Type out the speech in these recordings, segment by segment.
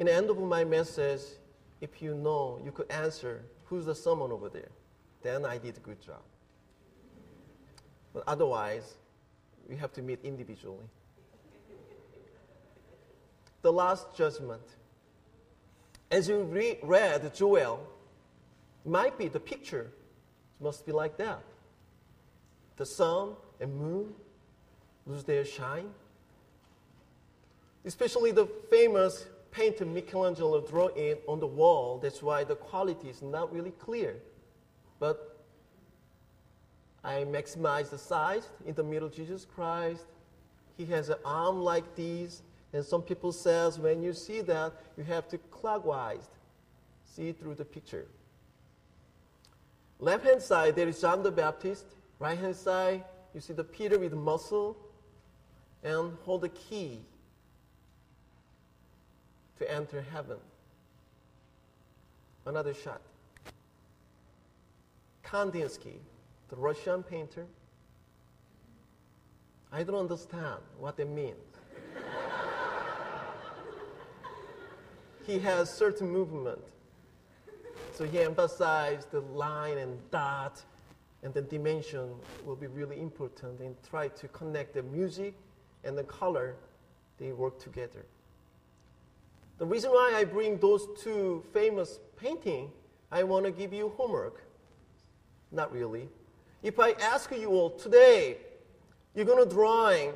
in the end of my message, if you know, you could answer, who's the someone over there? Then I did a good job. But otherwise, we have to meet individually. The last judgment. As you re- read Joel, might be the picture it must be like that. The sun and moon lose their shine. Especially the famous painter Michelangelo draw on the wall. That's why the quality is not really clear. But I maximize the size in the middle Jesus Christ. He has an arm like this. And some people says when you see that, you have to clockwise see through the picture. Left hand side, there is John the Baptist. Right hand side, you see the Peter with muscle and hold the key to enter heaven. Another shot. Kandinsky, the Russian painter. I don't understand what it means. he has certain movement. So he emphasized the line and dot and the dimension will be really important and try to connect the music and the color, they work together. The reason why I bring those two famous painting, I want to give you homework. Not really. If I ask you all today, you're going to drawing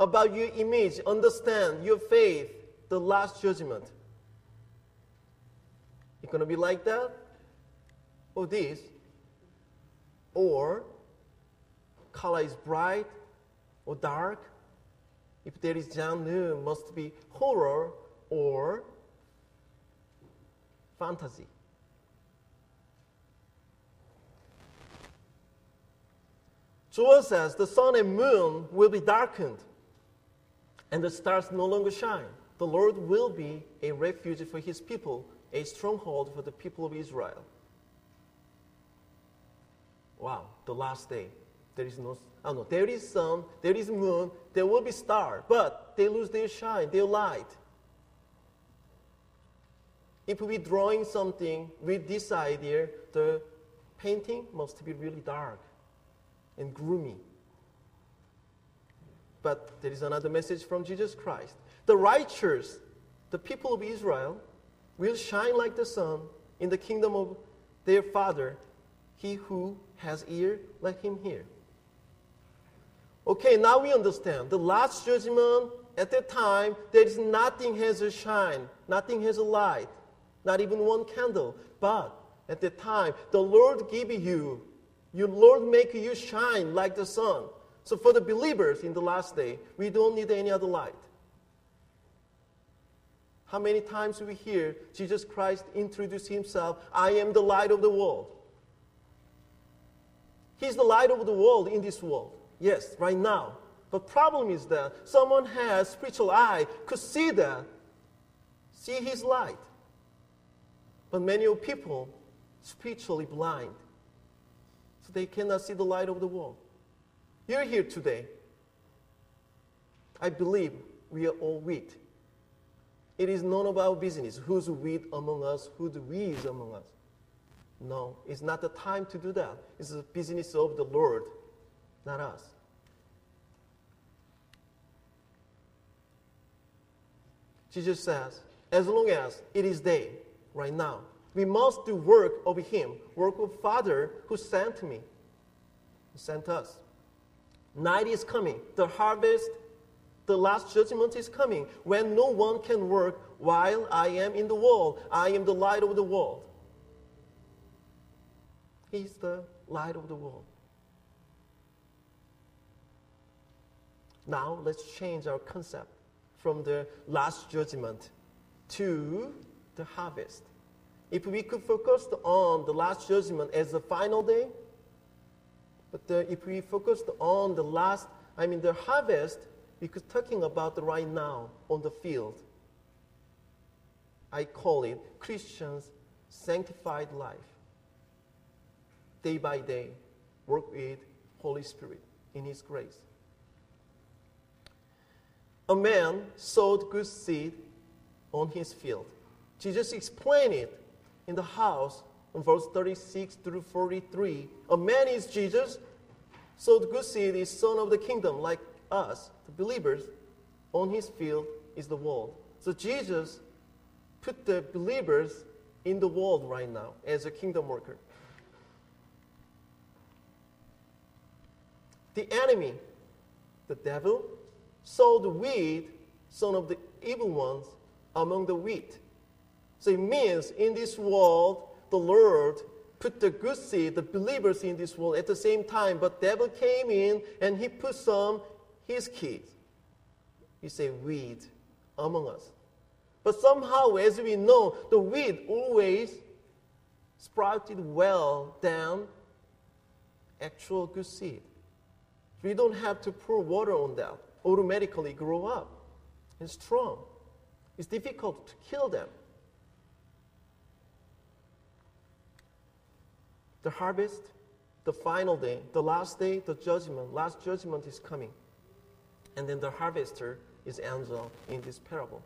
about your image, understand your faith, the last judgment. It's going to be like that, or this, or color is bright or dark. If there is genre, must be horror or fantasy. Joel says the sun and moon will be darkened and the stars no longer shine. The Lord will be a refuge for his people, a stronghold for the people of Israel. Wow, the last day. There is no, oh no, there is sun, there is moon, there will be star, but they lose their shine, their light. If we're drawing something with this idea, the painting must be really dark and gloomy. But there is another message from Jesus Christ. The righteous, the people of Israel, will shine like the sun in the kingdom of their Father. He who has ear, let him hear. Okay, now we understand. The last judgment, at that time, there is nothing has a shine, nothing has a light, not even one candle. But at the time, the Lord give you, your Lord make you shine like the sun. So for the believers in the last day, we don't need any other light. How many times we hear Jesus Christ introduce himself, I am the light of the world. He's the light of the world in this world. Yes, right now. But problem is that someone has spiritual eye could see that, see his light. But many people spiritually blind. So they cannot see the light of the world. You're here today. I believe we are all wheat. It is none of our business who's wheat among us, who's weak among us. No, it's not the time to do that. It's the business of the Lord, not us. Jesus says, as long as it is day, right now, we must do work of Him, work of Father who sent me, who sent us. Night is coming, the harvest, the last judgment is coming, when no one can work while I am in the world. I am the light of the world. He's the light of the world. Now let's change our concept from the last judgment to the harvest. If we could focus on the last judgment as the final day, but the, if we focused on the last, I mean the harvest, we could talking about right now on the field. I call it Christians' sanctified life. Day by day, work with Holy Spirit in His grace. A man sowed good seed on his field. Jesus explained it in the house in verse 36 through 43. A man is Jesus, so the good seed is son of the kingdom, like us, the believers. On his field is the world. So Jesus put the believers in the world right now as a kingdom worker. The enemy, the devil, sowed the weed, son of the evil ones, among the wheat. So it means in this world, the Lord put the good seed, the believers in this world at the same time, but devil came in and he put some his kids. You say weed among us. But somehow, as we know, the weed always sprouted well down actual good seed. We don't have to pour water on that. Automatically grow up and strong. It's difficult to kill them. The harvest, the final day, the last day, the judgment, last judgment is coming. And then the harvester is angel in this parable.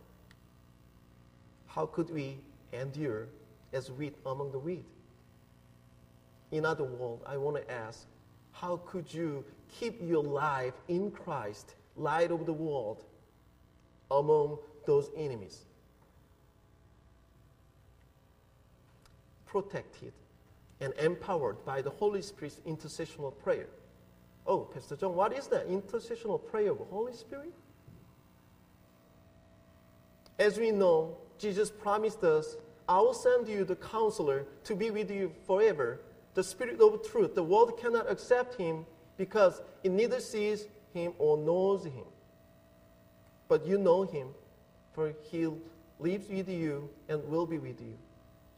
How could we endure as wheat among the wheat? In other words, I want to ask, how could you keep your life in Christ, light of the world, among those enemies. Protected and empowered by the Holy Spirit's intercessional prayer. Oh, Pastor John, what is that intercessional prayer of the Holy Spirit? As we know, Jesus promised us, I will send you the counselor to be with you forever, the Spirit of truth. The world cannot accept him because it neither sees him or knows him. But you know him, for he lives with you and will be with you.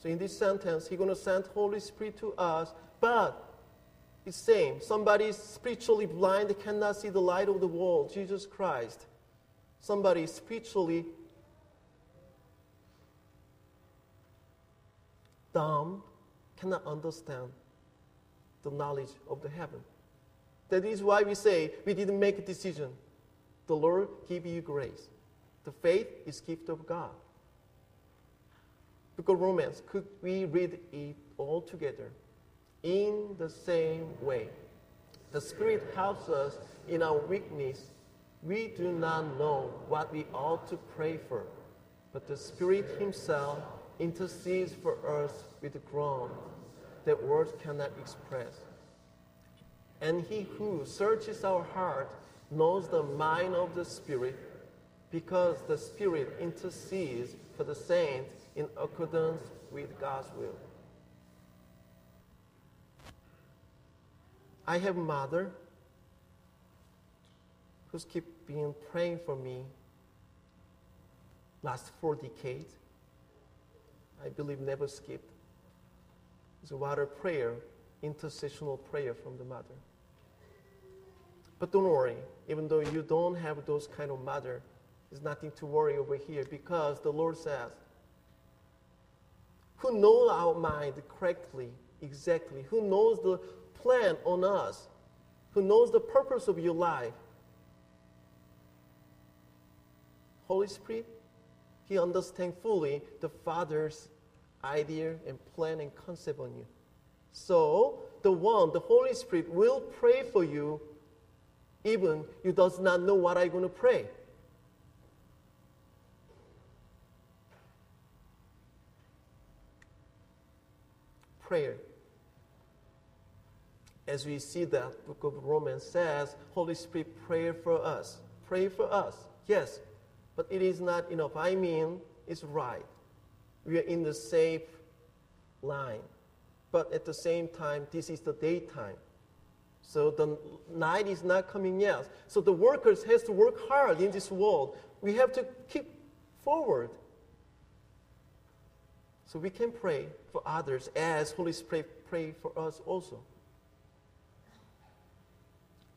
So in this sentence, he's going to send Holy Spirit to us, but it's same. Somebody is spiritually blind they cannot see the light of the world, Jesus Christ. Somebody is spiritually dumb cannot understand the knowledge of the heaven. That is why we say we didn't make a decision. The Lord give you grace. The faith is gift of God. Book of Romans, could we read it all together? In the same way, the Spirit helps us in our weakness. We do not know what we ought to pray for, but the Spirit Himself intercedes for us with groans that words cannot express. And He who searches our heart knows the mind of the Spirit because the Spirit intercedes for the saints in accordance with God's will. I have a mother who's keep been praying for me last four decades. I believe never skipped. It's a water prayer, intercessional prayer from the mother. But don't worry, even though you don't have those kind of mother, there's nothing to worry over here because the Lord says, who knows our mind correctly, exactly, who knows the plan on us, who knows the purpose of your life. Holy Spirit, He understands fully the Father's idea and plan and concept on you. So, the one, the Holy Spirit, will pray for you even you does not know what I'm going to pray. Prayer. As we see that book of Romans says, Holy Spirit, pray for us. Pray for us. Yes, but it is not enough. I mean, it's right. We are in the safe line. But at the same time, this is the daytime. So the night is not coming yet. So the workers has to work hard in this world. We have to keep forward. So we can pray for others as Holy Spirit pray for us also.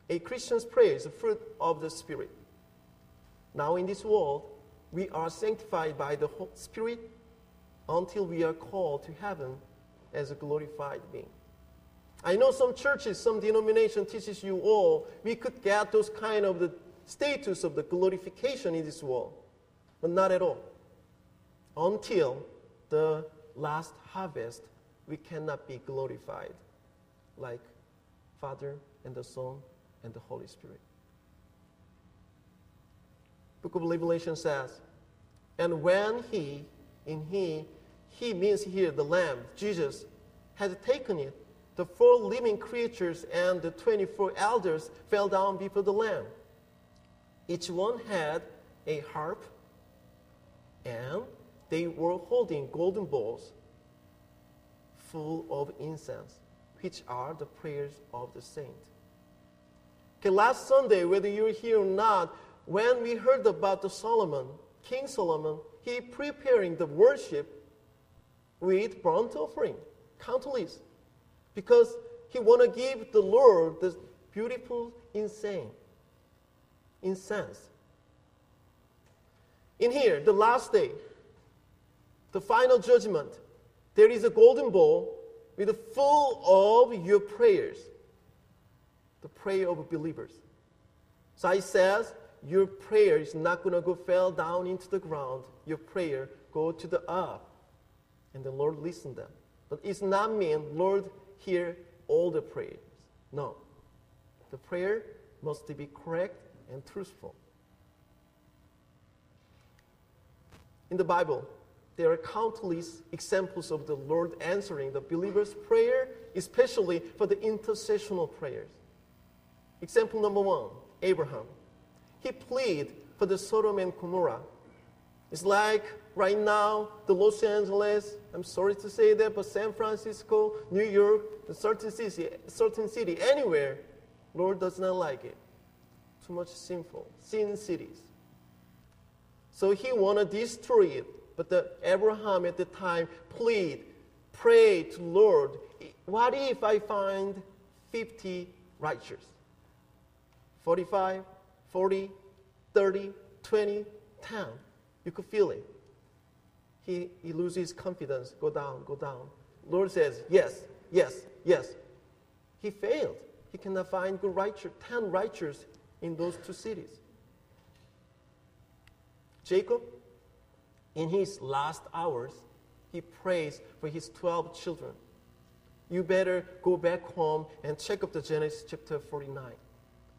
A Christian's prayer is the fruit of the Spirit. Now in this world, we are sanctified by the Holy Spirit until we are called to heaven as a glorified being. I know some churches, some denomination teaches you all we could get those kind of the status of the glorification in this world, but not at all. until the last harvest, we cannot be glorified like Father and the Son and the Holy Spirit. Book of Revelation says, and when he, in he, he means here the Lamb, Jesus, had taken it, the four living creatures and the 24 elders fell down before the Lamb. Each one had a harp, and they were holding golden bowls full of incense, which are the prayers of the saint. Okay, last Sunday, whether you're here or not, when we heard about the Solomon, King Solomon, he preparing the worship with burnt offering, countless, because he want to give the Lord this beautiful incense. Incense. In here, the last day, the final judgment, there is a golden bowl with full of your prayers, the prayer of believers. So I says, your prayer is not going to go fell down into the ground. Your prayer go to the up, and the Lord listen them. But it's not mean Lord hear all the prayers. No, the prayer must be correct and truthful. In the Bible, there are countless examples of the Lord answering the believer's prayer, especially for the intercessional prayers. Example number one Abraham he pleaded for the Sodom and Gomorrah. It's like right now, the Los Angeles, I'm sorry to say that, but San Francisco, New York, the certain city, certain city, anywhere, Lord does not like it. Too much sinful, sin cities. So he want to destroy it. But the Abraham at the time plead, pray to Lord, what if I find 50 righteous? 45, 40, 30, 20, 10. You could feel it. He, he loses confidence, go down, go down. Lord says, yes, yes, yes. He failed. He cannot find good righteous, 10 righteous in those two cities. Jacob, in his last hours, he prays for his 12 children. You better go back home and check up the Genesis chapter 49.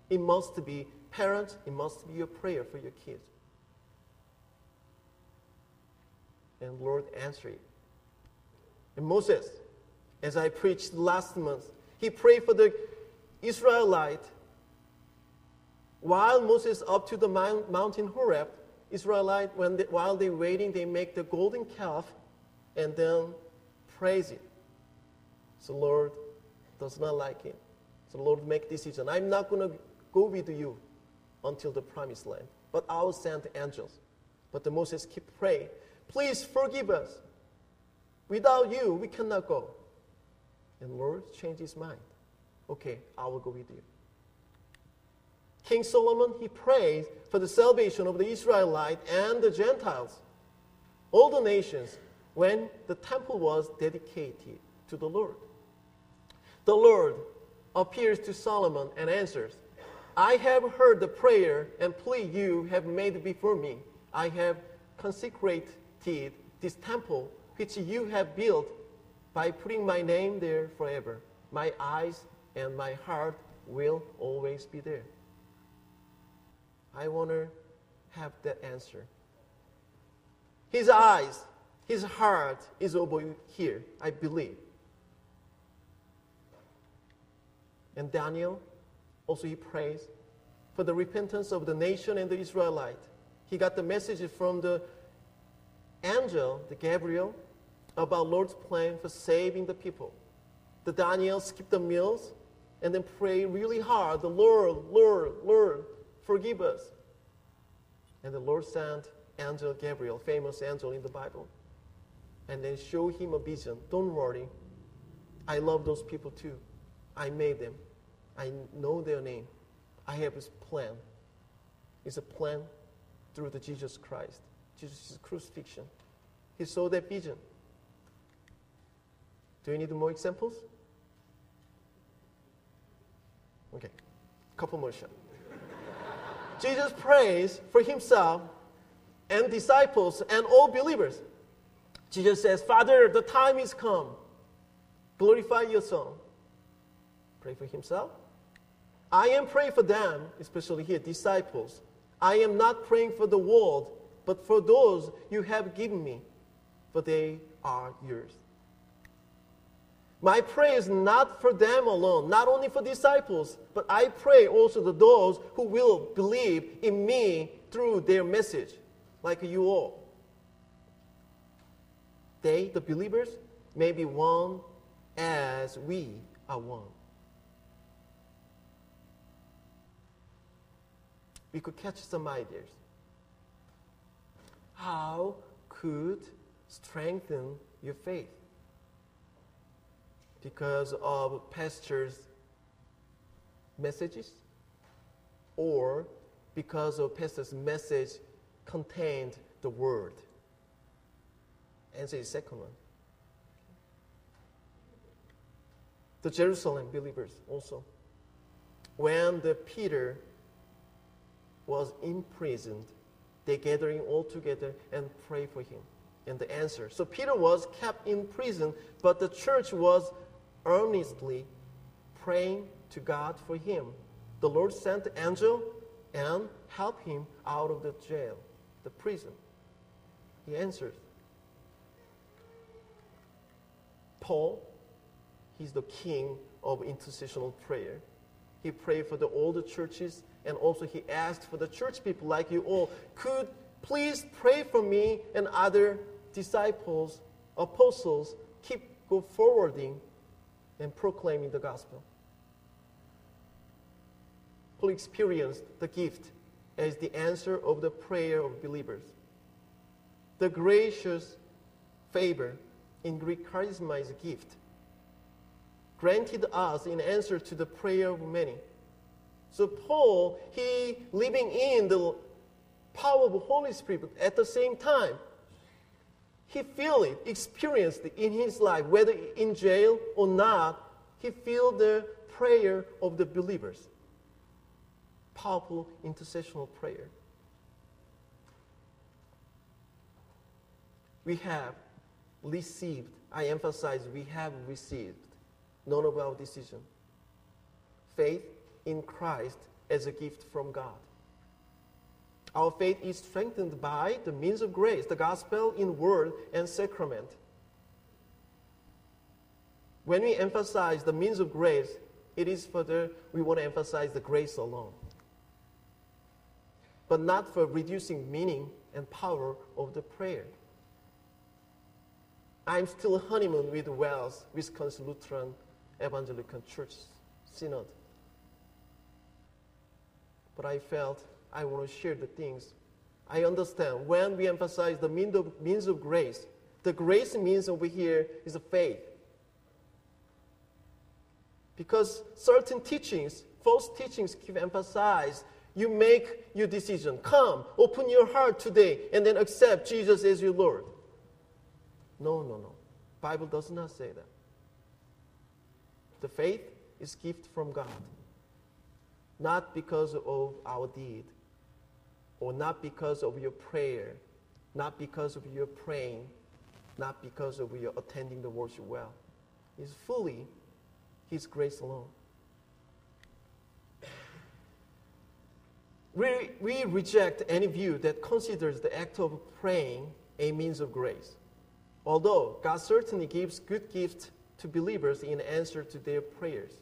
It must be Parents, it must be your prayer for your kids. And Lord answered. And Moses, as I preached last month, he prayed for the Israelite. While Moses up to the mountain Horeb, Israelite, when they, while they're waiting, they make the golden calf and then praise it. So Lord does not like it. So Lord make decision. I'm not going to go with you until the promised land. But I will send angels. But the Moses keep praying, please forgive us. Without you, we cannot go. And Lord changed his mind. Okay, I will go with you. King Solomon, he prays for the salvation of the Israelite and the Gentiles, all the nations, when the temple was dedicated to the Lord. The Lord appears to Solomon and answers, I have heard the prayer and plea you have made before me. I have consecrated this temple which you have built by putting my name there forever. My eyes and my heart will always be there. I want to have that answer. His eyes, his heart is over here, I believe. And Daniel also, he prays for the repentance of the nation and the Israelite. He got the message from the angel, the Gabriel, about Lord's plan for saving the people. The Daniel skipped the meals and then pray really hard, the Lord, Lord, Lord, forgive us. And the Lord sent angel Gabriel, famous angel in the Bible, and then show him a vision. Don't worry. I love those people too. I made them. I know their name. I have His plan. It's a plan through the Jesus Christ, Jesus' crucifixion. He saw that vision. Do you need more examples? Okay, couple more shots. Jesus prays for himself and disciples and all believers. Jesus says, Father, the time is come. Glorify your Son. Pray for himself. I am praying for them, especially here, disciples. I am not praying for the world, but for those you have given me, for they are yours. My prayer is not for them alone, not only for disciples, but I pray also to those who will believe in me through their message, like you all. They, the believers, may be one as we are one. We could catch some ideas. How could strengthen your faith? Because of pastor's messages or because of pastor's message contained the word? Answer the second one. The Jerusalem believers also. When the Peter was imprisoned, they gathering all together and pray for him. And the answer. So Peter was kept in prison, but the church was earnestly praying to God for him. The Lord sent the angel and helped him out of the jail, the prison. He answered. Paul, he's the king of intercessional prayer. He prayed for the older churches and also he asked for the church people like you all, could please pray for me and other disciples, apostles, keep go forwarding and proclaiming the gospel. Who experienced the gift as the answer of the prayer of believers. The gracious favor in Greek charisma is a gift granted us in answer to the prayer of many. So Paul, he living in the power of the Holy Spirit, at the same time, he feel it, experienced it in his life, whether in jail or not, he feel the prayer of the believers. Powerful intercessional prayer. We have received, I emphasize, we have received, none of our decision. Faith in Christ as a gift from God. Our faith is strengthened by the means of grace, the gospel in word and sacrament. When we emphasize the means of grace, it is for the, we want to emphasize the grace alone. But not for reducing meaning and power of the prayer. I'm still honeymoon with WELS, Wisconsin Lutheran Evangelical Church Synod. But I felt I want to share the things. I understand when we emphasize the means of, means of grace, the grace means over here is faith. Because certain teachings, false teachings, keep emphasize you make your decision. Come, open your heart today, and then accept Jesus as your Lord. No, no, no. Bible does not say that. The faith is gift from God, not because of our deed, or not because of your prayer, not because of your praying, not because of your attending the worship well. It's fully His grace alone. We, we reject any view that considers the act of praying a means of grace. Although God certainly gives good gifts to believers in answer to their prayers.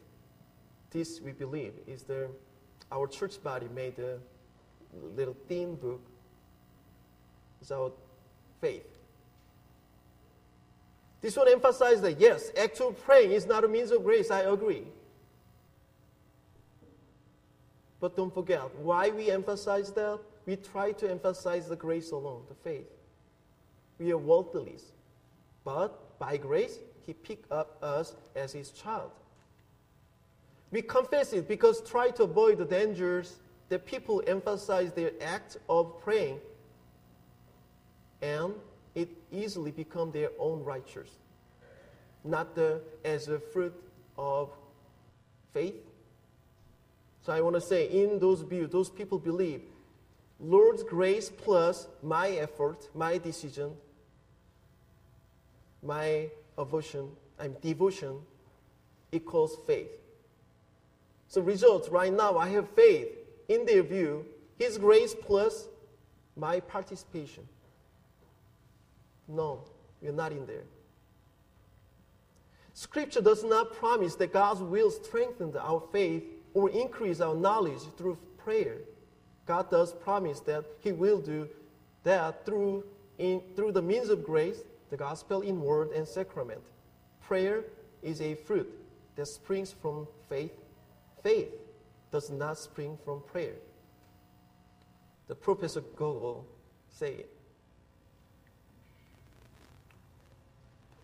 This, we believe, is the, our church body made the little thin book our faith. This one emphasizes that yes, actual praying is not a means of grace. I agree. But don't forget why we emphasize that. We try to emphasize the grace alone, the faith. We are worthless, but by grace, He picked up us as His child. We confess it because try to avoid the dangers that people emphasize their act of praying and it easily become their own righteous, not the, as a fruit of faith. So I want to say, in those views, those people believe Lord's grace plus my effort, my decision, my devotion, I'm devotion equals faith. So results right now, I have faith in their view, His grace plus my participation. No, you're not in there. Scripture does not promise that God will strengthen our faith or increase our knowledge through prayer. God does promise that He will do that through, in, through the means of grace, the gospel in word and sacrament. Prayer is a fruit that springs from faith. Faith does not spring from prayer. The Professor Google say.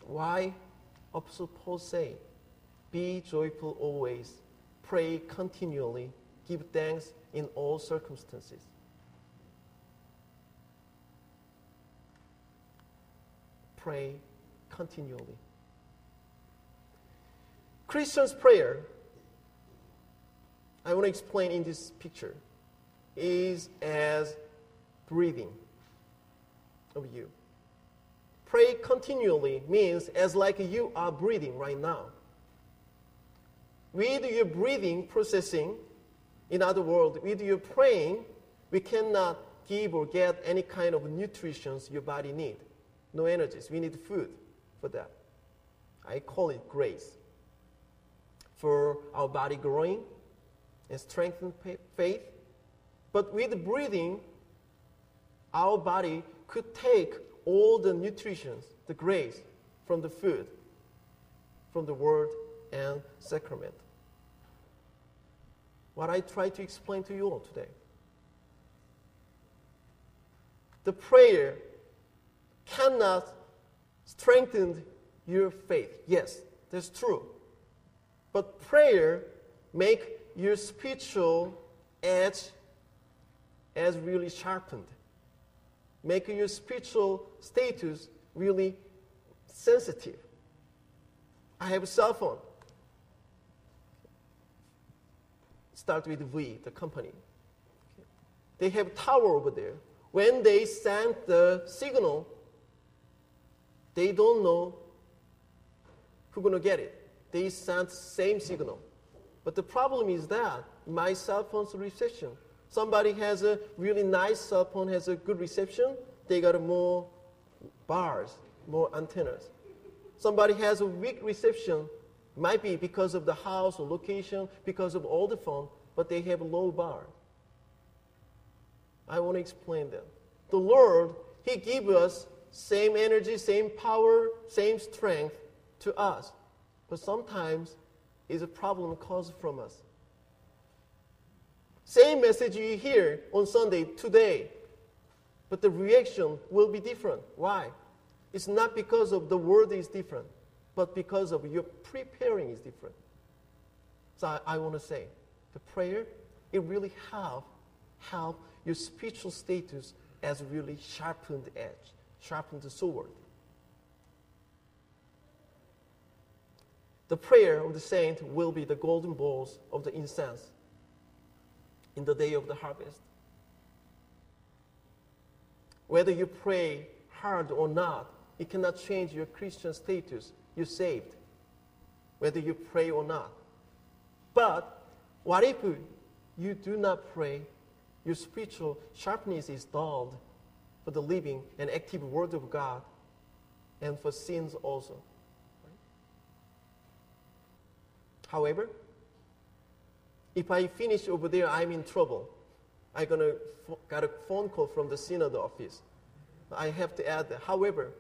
Why Apostle Paul say, Be joyful always, pray continually, give thanks in all circumstances. Pray continually. Christian's prayer, I want to explain in this picture, is as breathing of you. Pray continually means as like you are breathing right now. With your breathing processing, in other words, with your praying, we cannot give or get any kind of nutrition your body need. No energies. We need food for that. I call it grace. For our body growing and strengthen faith. But with breathing, our body could take all the nutrition, the grace from the food, from the word and sacrament. What I try to explain to you all today. The prayer cannot strengthen your faith. Yes, that's true. But prayer make your spiritual edge as really sharpened. making your spiritual status really sensitive. I have a cell phone. Start with V, the company. They have tower over there. When they send the signal, they don't know who's going to get it. They send same signal. But the problem is that my cell phone's reception Somebody has a really nice cell phone, has a good reception, they got more bars, more antennas. Somebody has a weak reception, might be because of the house or location, because of all the phone, but they have a low bar. I want to explain that. The Lord, He gives us same energy, same power, same strength to us. But sometimes it's a problem caused from us. Same message you hear on Sunday today, but the reaction will be different. Why? It's not because of the word is different, but because of your preparing is different. So I, I want to say, the prayer, it really help help your spiritual status as really sharpened edge, sharpened sword. The prayer of the saint will be the golden balls of the incense in the day of the harvest. Whether you pray hard or not, it cannot change your Christian status. You're saved, whether you pray or not. But what if you do not pray? Your spiritual sharpness is dulled for the living and active Word of God and for sins also. However, if I finish over there, I'm in trouble. I'm gonna got a phone call from the synod office. I have to add that. However,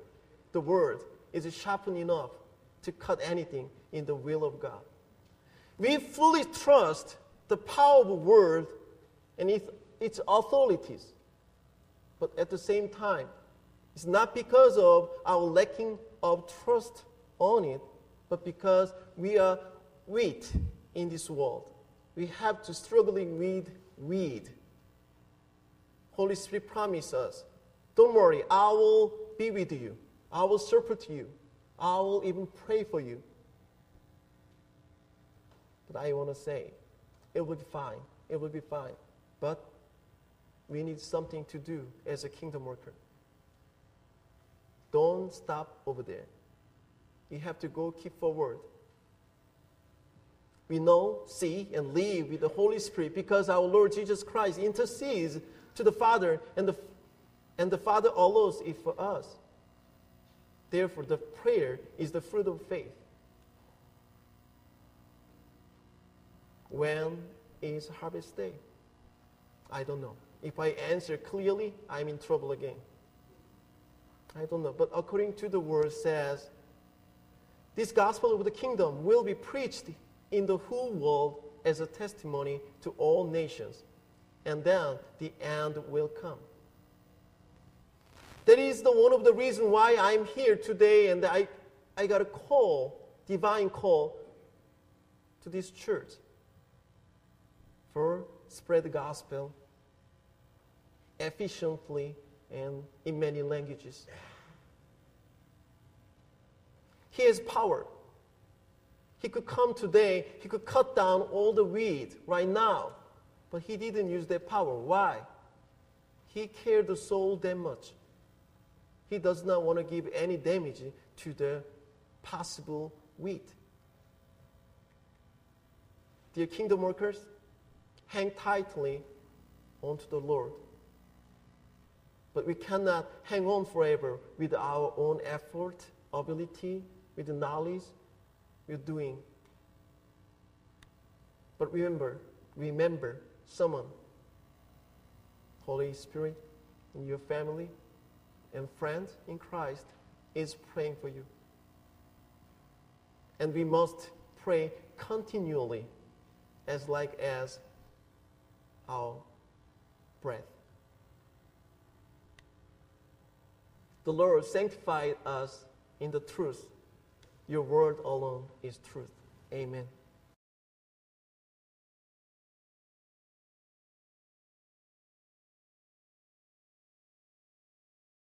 the word is sharp enough to cut anything in the will of God. We fully trust the power of the word and its authorities. But at the same time, it's not because of our lacking of trust on it, but because we are weak in this world we have to struggling with weed. Holy Spirit promised us, don't worry, I will be with you. I will support you. I will even pray for you. But I want to say, it will be fine. It will be fine. But we need something to do as a kingdom worker. Don't stop over there. You have to go keep forward. We know, see, and live with the Holy Spirit because our Lord Jesus Christ intercedes to the Father, and the, and the Father allows it for us. Therefore, the prayer is the fruit of faith. When is harvest day? I don't know. If I answer clearly, I'm in trouble again. I don't know. But according to the word says, this gospel of the kingdom will be preached in the whole world as a testimony to all nations, and then the end will come. That is the one of the reasons why I'm here today, and I, I got a call, divine call, to this church for spread the gospel efficiently and in many languages. He has power. He could come today, he could cut down all the weed right now, but he didn't use that power. Why? He cared the soul that much. He does not want to give any damage to the possible wheat. Dear kingdom workers, hang tightly onto the Lord. But we cannot hang on forever with our own effort, ability, with knowledge, with doing. But remember, remember someone, Holy Spirit, in your family and friends in Christ is praying for you. And we must pray continually as like as our breath. The Lord sanctified us in the truth. Your word alone is truth. Amen.